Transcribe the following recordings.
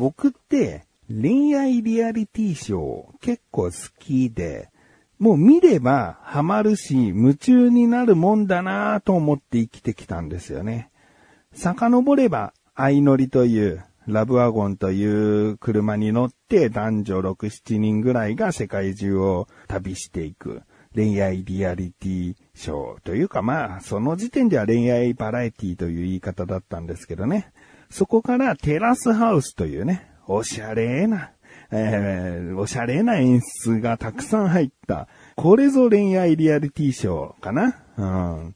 僕って恋愛リアリティショー結構好きで、もう見ればハマるし夢中になるもんだなぁと思って生きてきたんですよね。遡れば相乗りというラブワゴンという車に乗って男女6、7人ぐらいが世界中を旅していく恋愛リアリティショーというかまあその時点では恋愛バラエティという言い方だったんですけどね。そこからテラスハウスというね、おしゃれな、えー、おしゃれな演出がたくさん入った、これぞ恋愛リアリティショーかなうん。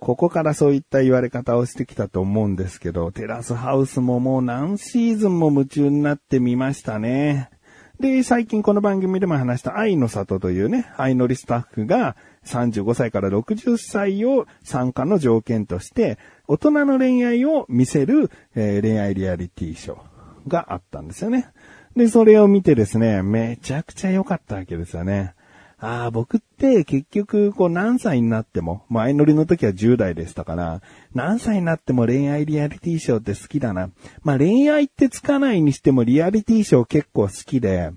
ここからそういった言われ方をしてきたと思うんですけど、テラスハウスももう何シーズンも夢中になってみましたね。で、最近この番組でも話した愛の里というね、愛のりスタッフが35歳から60歳を参加の条件として、大人の恋愛を見せる、えー、恋愛リアリティショーがあったんですよね。で、それを見てですね、めちゃくちゃ良かったわけですよね。ああ、僕って結局、こう何歳になっても、前乗りの時は10代でしたから、何歳になっても恋愛リアリティショーって好きだな。まあ恋愛ってつかないにしてもリアリティショー結構好きで、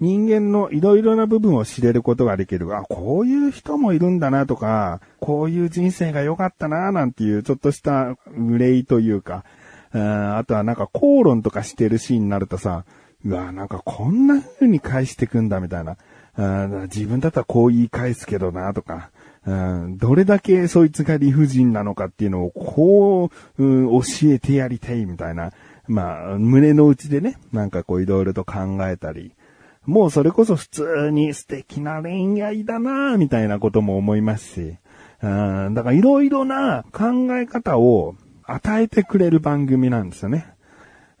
人間のいろいろな部分を知れることができる。あ、こういう人もいるんだなとか、こういう人生が良かったななんていうちょっとした憂いというか、あとはなんか口論とかしてるシーンになるとさ、うわ、なんかこんな風に返してくんだみたいな。自分だったらこう言い返すけどなとか、どれだけそいつが理不尽なのかっていうのをこう、うん、教えてやりたいみたいな。まあ、胸の内でね、なんかこういろいろと考えたり、もうそれこそ普通に素敵な恋愛だなみたいなことも思いますし、うんだからいろいろな考え方を与えてくれる番組なんですよね。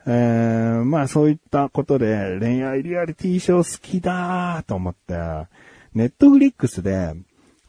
えー、まあそういったことで恋愛リアリティショー好きだーと思って、ネットフリックスで、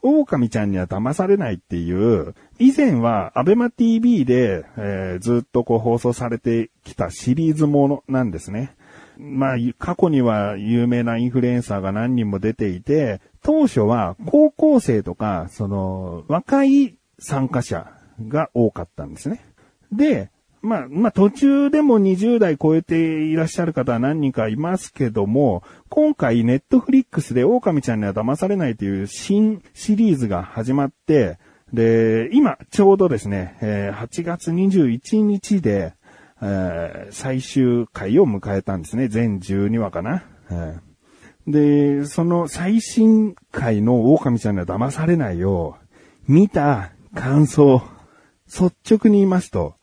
狼ちゃんには騙されないっていう、以前はアベマ TV で、えー、ずっとこう放送されてきたシリーズものなんですね。まあ、過去には有名なインフルエンサーが何人も出ていて、当初は高校生とか、その、若い参加者が多かったんですね。で、まあ、まあ途中でも20代超えていらっしゃる方は何人かいますけども、今回ネットフリックスで狼ちゃんには騙されないという新シリーズが始まって、で、今ちょうどですね、え、8月21日で、え、最終回を迎えたんですね。全12話かな。えー、で、その最新回の狼ちゃんには騙されないよう、見た感想、率直に言いますと、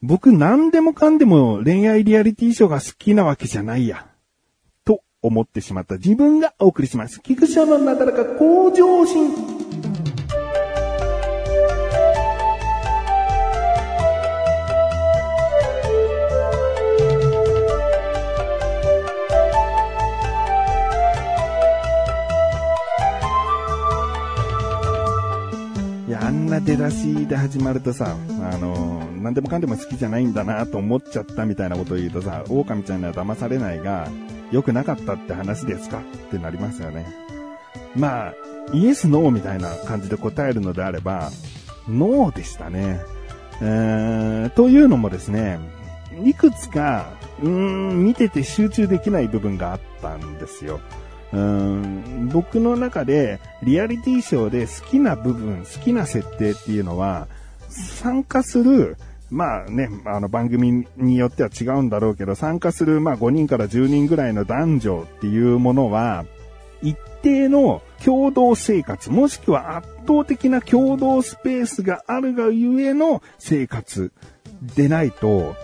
僕何でもかんでも恋愛リアリティショーが好きなわけじゃないや。と思ってしまった自分がお送りします。菊池のなだらか向上心。出だしで始まるとさ、あのー、何でもかんでも好きじゃないんだなと思っちゃったみたいなことを言うとさ、狼ちゃんには騙されないが、良くなかったって話ですか？ってなりますよね。まあ、イエス、ノーみたいな感じで答えるのであれば、ノーでしたね。えー、というのもですね、いくつか、うーん、見てて集中できない部分があったんですよ。うん僕の中でリアリティショーで好きな部分、好きな設定っていうのは、参加する、まあね、あの番組によっては違うんだろうけど、参加するまあ5人から10人ぐらいの男女っていうものは、一定の共同生活、もしくは圧倒的な共同スペースがあるがゆえの生活でないと、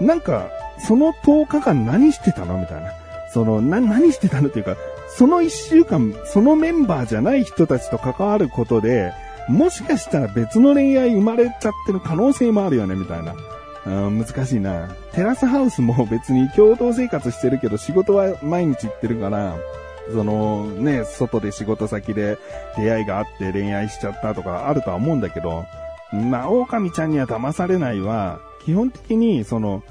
なんか、その10日間何してたのみたいな。その、な、何してたのっていうか、その一週間、そのメンバーじゃない人たちと関わることで、もしかしたら別の恋愛生まれちゃってる可能性もあるよね、みたいな。うん、難しいな。テラスハウスも別に共同生活してるけど仕事は毎日行ってるから、そのね、外で仕事先で出会いがあって恋愛しちゃったとかあるとは思うんだけど、まあ、狼ちゃんには騙されないは、基本的にその、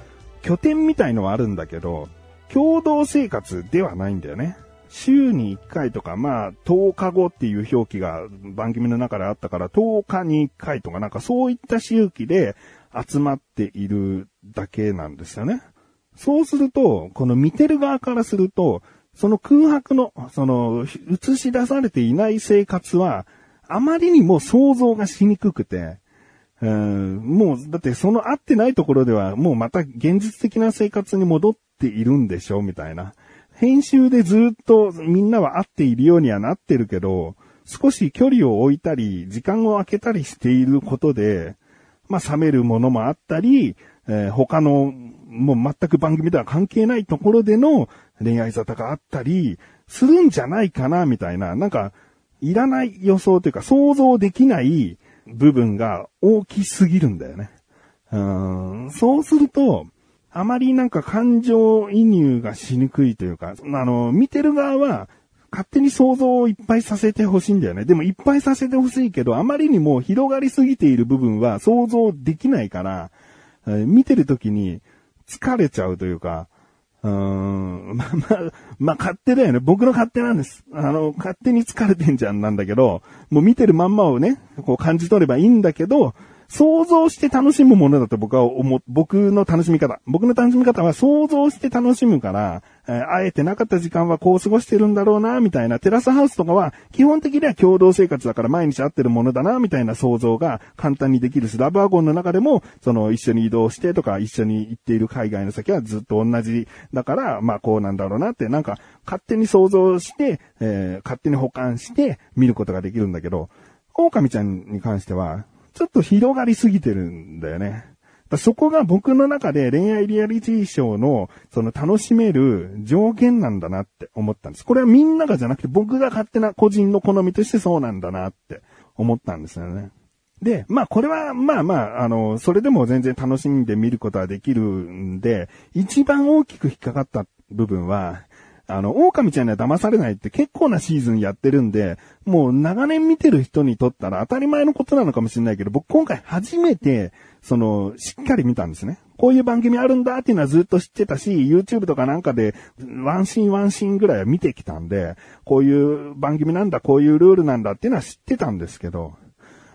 拠点みたいのはあるんだけど、共同生活ではないんだよね。週に1回とか、まあ、10日後っていう表記が番組の中であったから、10日に1回とか、なんかそういった周期で集まっているだけなんですよね。そうすると、この見てる側からすると、その空白の、その、映し出されていない生活は、あまりにも想像がしにくくて、うん、もう、だってその合ってないところでは、もうまた現実的な生活に戻っているんでしょうみたいな。編集でずっとみんなは合っているようにはなってるけど、少し距離を置いたり、時間を空けたりしていることで、まあ冷めるものもあったり、えー、他の、もう全く番組では関係ないところでの恋愛沙汰があったり、するんじゃないかな、みたいな、なんか、いらない予想というか想像できない部分が大きすぎるんだよね。うん、そうすると、あまりなんか感情移入がしにくいというか、あの、見てる側は、勝手に想像をいっぱいさせてほしいんだよね。でもいっぱいさせてほしいけど、あまりにも広がりすぎている部分は想像できないからえ、見てる時に疲れちゃうというか、うーん、ままあ、まあ勝手だよね。僕の勝手なんです。あの、勝手に疲れてんじゃんなんだけど、もう見てるまんまをね、こう感じ取ればいいんだけど、想像して楽しむものだと僕は思、僕の楽しみ方。僕の楽しみ方は想像して楽しむから、えー、あえてなかった時間はこう過ごしてるんだろうな、みたいな。テラスハウスとかは、基本的には共同生活だから毎日会ってるものだな、みたいな想像が簡単にできるし、ラブワゴンの中でも、その一緒に移動してとか、一緒に行っている海外の先はずっと同じだから、まあこうなんだろうなって、なんか勝手に想像して、えー、勝手に保管して見ることができるんだけど、狼ちゃんに関しては、ちょっと広がりすぎてるんだよね。そこが僕の中で恋愛リアリティショーのその楽しめる条件なんだなって思ったんです。これはみんながじゃなくて僕が勝手な個人の好みとしてそうなんだなって思ったんですよね。で、まあこれはまあまあ、あの、それでも全然楽しんで見ることはできるんで、一番大きく引っかかった部分は、あの、狼ちゃんには騙されないって結構なシーズンやってるんで、もう長年見てる人にとったら当たり前のことなのかもしれないけど、僕今回初めて、その、しっかり見たんですね。こういう番組あるんだっていうのはずっと知ってたし、YouTube とかなんかで、ワンシーンワンシーンぐらいは見てきたんで、こういう番組なんだ、こういうルールなんだっていうのは知ってたんですけど、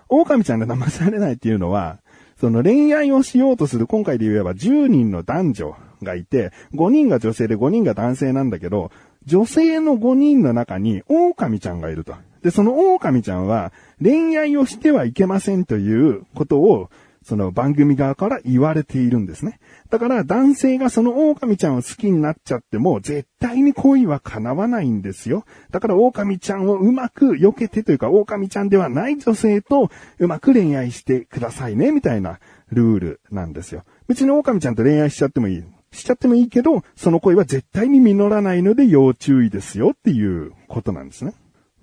狼ちゃんが騙されないっていうのは、その恋愛をしようとする今回で言えば10人の男女がいて、5人が女性で5人が男性なんだけど、女性の5人の中に狼ちゃんがいると。で、その狼ちゃんは恋愛をしてはいけませんということを、その番組側から言われているんですね。だから男性がその狼ちゃんを好きになっちゃっても絶対に恋は叶わないんですよ。だから狼ちゃんをうまく避けてというか狼ちゃんではない女性とうまく恋愛してくださいねみたいなルールなんですよ。別に狼ちゃんと恋愛しちゃってもいい。しちゃってもいいけど、その恋は絶対に実らないので要注意ですよっていうことなんですね。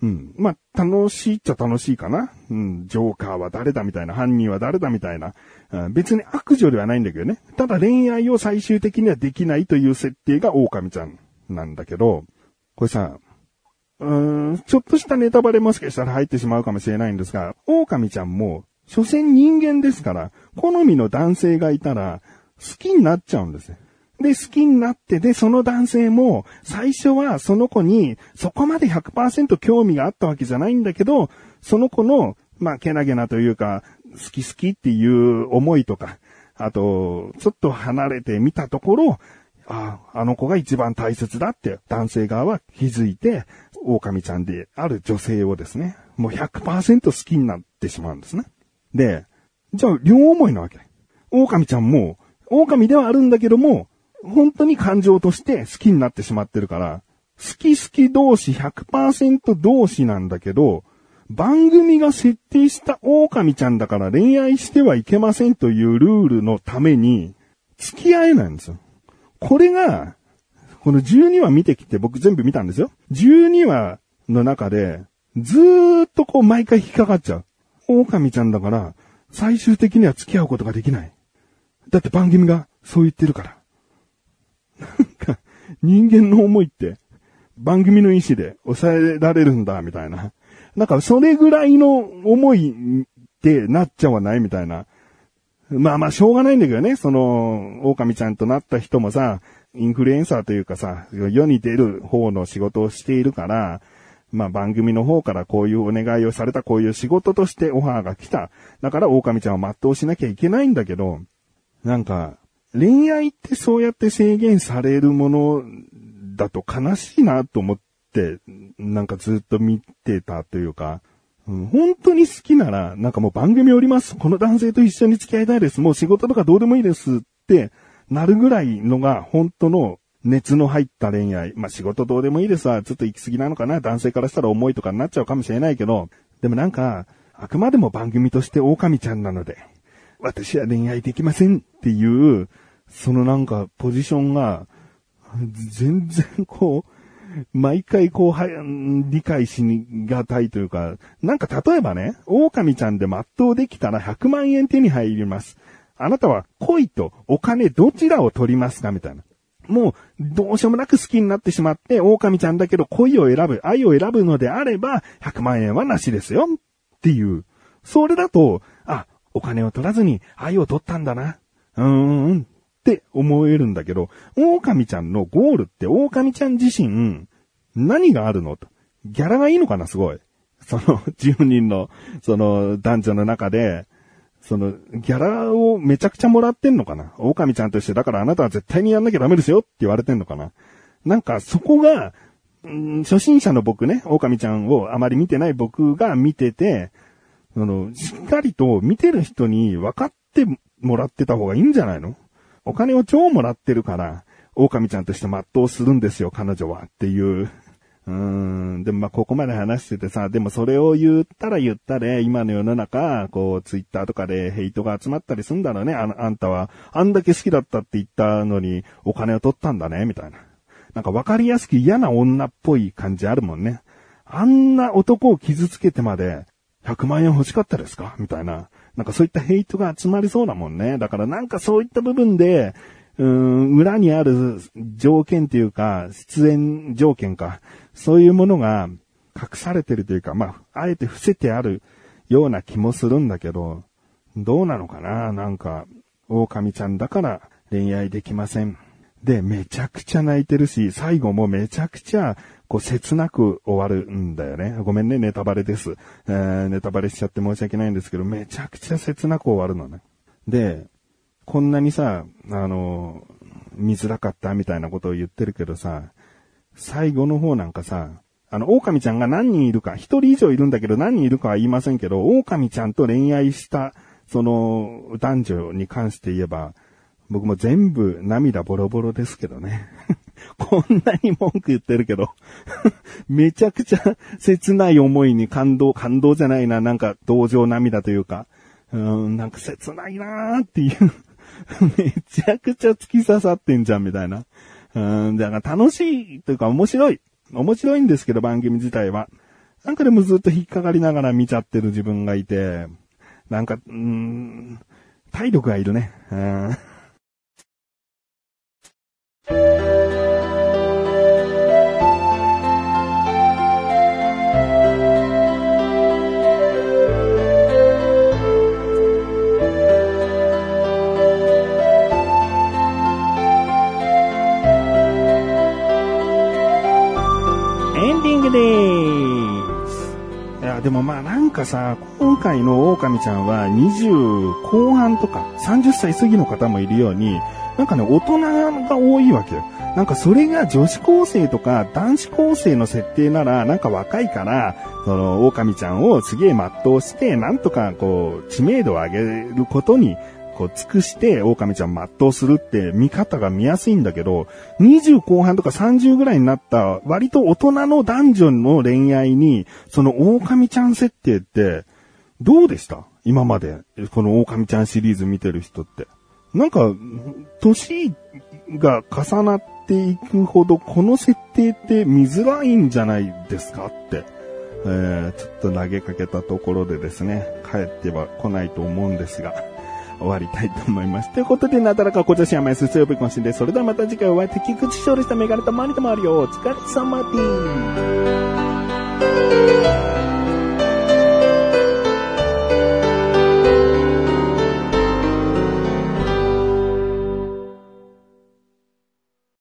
うん。まあ、楽しいっちゃ楽しいかな。うん。ジョーカーは誰だみたいな、犯人は誰だみたいな。うん、別に悪女ではないんだけどね。ただ恋愛を最終的にはできないという設定が狼ちゃんなんだけど、これさ、うーん、ちょっとしたネタバレもしかしたら入ってしまうかもしれないんですが、狼ちゃんも、所詮人間ですから、好みの男性がいたら、好きになっちゃうんですよ。で、好きになって、で、その男性も、最初はその子に、そこまで100%興味があったわけじゃないんだけど、その子の、まあ、けなげなというか、好き好きっていう思いとか、あと、ちょっと離れてみたところ、ああ、あの子が一番大切だって男性側は気づいて、狼ちゃんである女性をですね、もう100%好きになってしまうんですね。で、じゃあ両思いなわけ。狼ちゃんも、狼ではあるんだけども、本当に感情として好きになってしまってるから、好き好き同士100%同士なんだけど、番組が設定した狼ちゃんだから恋愛してはいけませんというルールのために、付き合えないんですよ。これが、この12話見てきて僕全部見たんですよ。12話の中で、ずーっとこう毎回引っかかっちゃう。狼ちゃんだから、最終的には付き合うことができない。だって番組がそう言ってるから。なんか、人間の思いって、番組の意思で抑えられるんだ、みたいな。なんか、それぐらいの思いってなっちゃわないみたいな。まあまあ、しょうがないんだけどね。その、狼ちゃんとなった人もさ、インフルエンサーというかさ、世に出る方の仕事をしているから、まあ番組の方からこういうお願いをされた、こういう仕事としてオファーが来た。だから狼ちゃんは全うしなきゃいけないんだけど、なんか、恋愛ってそうやって制限されるものだと悲しいなと思って、なんかずっと見てたというか、うん本当に好きなら、なんかもう番組おります。この男性と一緒に付き合いたいです。もう仕事とかどうでもいいですってなるぐらいのが本当の熱の入った恋愛。まあ仕事どうでもいいですわ。ちょっと行き過ぎなのかな。男性からしたら重いとかになっちゃうかもしれないけど、でもなんか、あくまでも番組として狼ちゃんなので、私は恋愛できませんっていう、そのなんかポジションが、全然こう、毎回こう、は、理解しにがたいというか、なんか例えばね、狼ちゃんで全うできたら100万円手に入ります。あなたは恋とお金どちらを取りますかみたいな。もう、どうしようもなく好きになってしまって、狼ちゃんだけど恋を選ぶ、愛を選ぶのであれば、100万円はなしですよ。っていう。それだと、お金を取らずに愛を取ったんだな。うーん、って思えるんだけど、狼ちゃんのゴールって狼ちゃん自身、何があるのと。ギャラがいいのかな、すごい。その、10人の、その、男女の中で、その、ギャラをめちゃくちゃもらってんのかな狼ちゃんとして、だからあなたは絶対にやんなきゃダメですよって言われてんのかななんかそこが、うん初心者の僕ね、狼ちゃんをあまり見てない僕が見てて、その、しっかりと見てる人に分かってもらってた方がいいんじゃないの？お金を超もらってるから、狼ちゃんとして全うするんですよ、彼女は。っていう。うーん。でもまあ、ここまで話しててさ、でもそれを言ったら言ったで、今の世の中、こう、ツイッターとかでヘイトが集まったりすんだろうね。あの、あんたは、あんだけ好きだったって言ったのに、お金を取ったんだね、みたいな。なんか分かりやすく嫌な女っぽい感じあるもんね。あんな男を傷つけてまで、100万円欲しかったですか？みたいな。なんかそういったヘイトが集まりそうだもんね。だからなんかそういった部分で、うーん、裏にある条件というか、出演条件か、そういうものが隠されてるというか、まあ、あえて伏せてあるような気もするんだけど、どうなのかな？なんか、狼ちゃんだから恋愛できません。で、めちゃくちゃ泣いてるし、最後もめちゃくちゃ、こう、切なく終わるんだよね。ごめんね、ネタバレです。えー、ネタバレしちゃって申し訳ないんですけど、めちゃくちゃ切なく終わるのね。で、こんなにさ、あの、見づらかったみたいなことを言ってるけどさ、最後の方なんかさ、あの、狼ちゃんが何人いるか、一人以上いるんだけど何人いるかは言いませんけど、狼ちゃんと恋愛した、その、男女に関して言えば、僕も全部涙ボロボロですけどね。こんなに文句言ってるけど、めちゃくちゃ切ない思いに感動、感動じゃないな、なんか同情涙というか、うん、なんか切ないなーっていう、めちゃくちゃ突き刺さってんじゃん、みたいな。うん、だから楽しいというか面白い。面白いんですけど、番組自体は。なんかでもずっと引っかかりながら見ちゃってる自分がいて、なんか、うん、体力がいるね。うんかさ、今回の狼ちゃんは20後半とか30歳過ぎの方もいるように、なんかね、大人が多いわけよ。なんかそれが女子高生とか男子高生の設定なら、なんか若いから、その、狼ちゃんをすげえ全うして、なんとかこう、知名度を上げることに、こう、尽くして、狼ちゃん全うするって見方が見やすいんだけど、20後半とか30ぐらいになった、割と大人の男女の恋愛に、その狼ちゃん設定って、どうでした？今まで、この狼ちゃんシリーズ見てる人って。なんか、年が重なっていくほど、この設定って見づらいんじゃないですかって。えー、ちょっと投げかけたところでですね、帰っては来ないと思うんですが、終わりたいと思います。ということで、なだらかこちらしやまいすすよびこしで。それではまた次回お会いできくち勝利したメガネとマリともあるよ。お疲れ様です。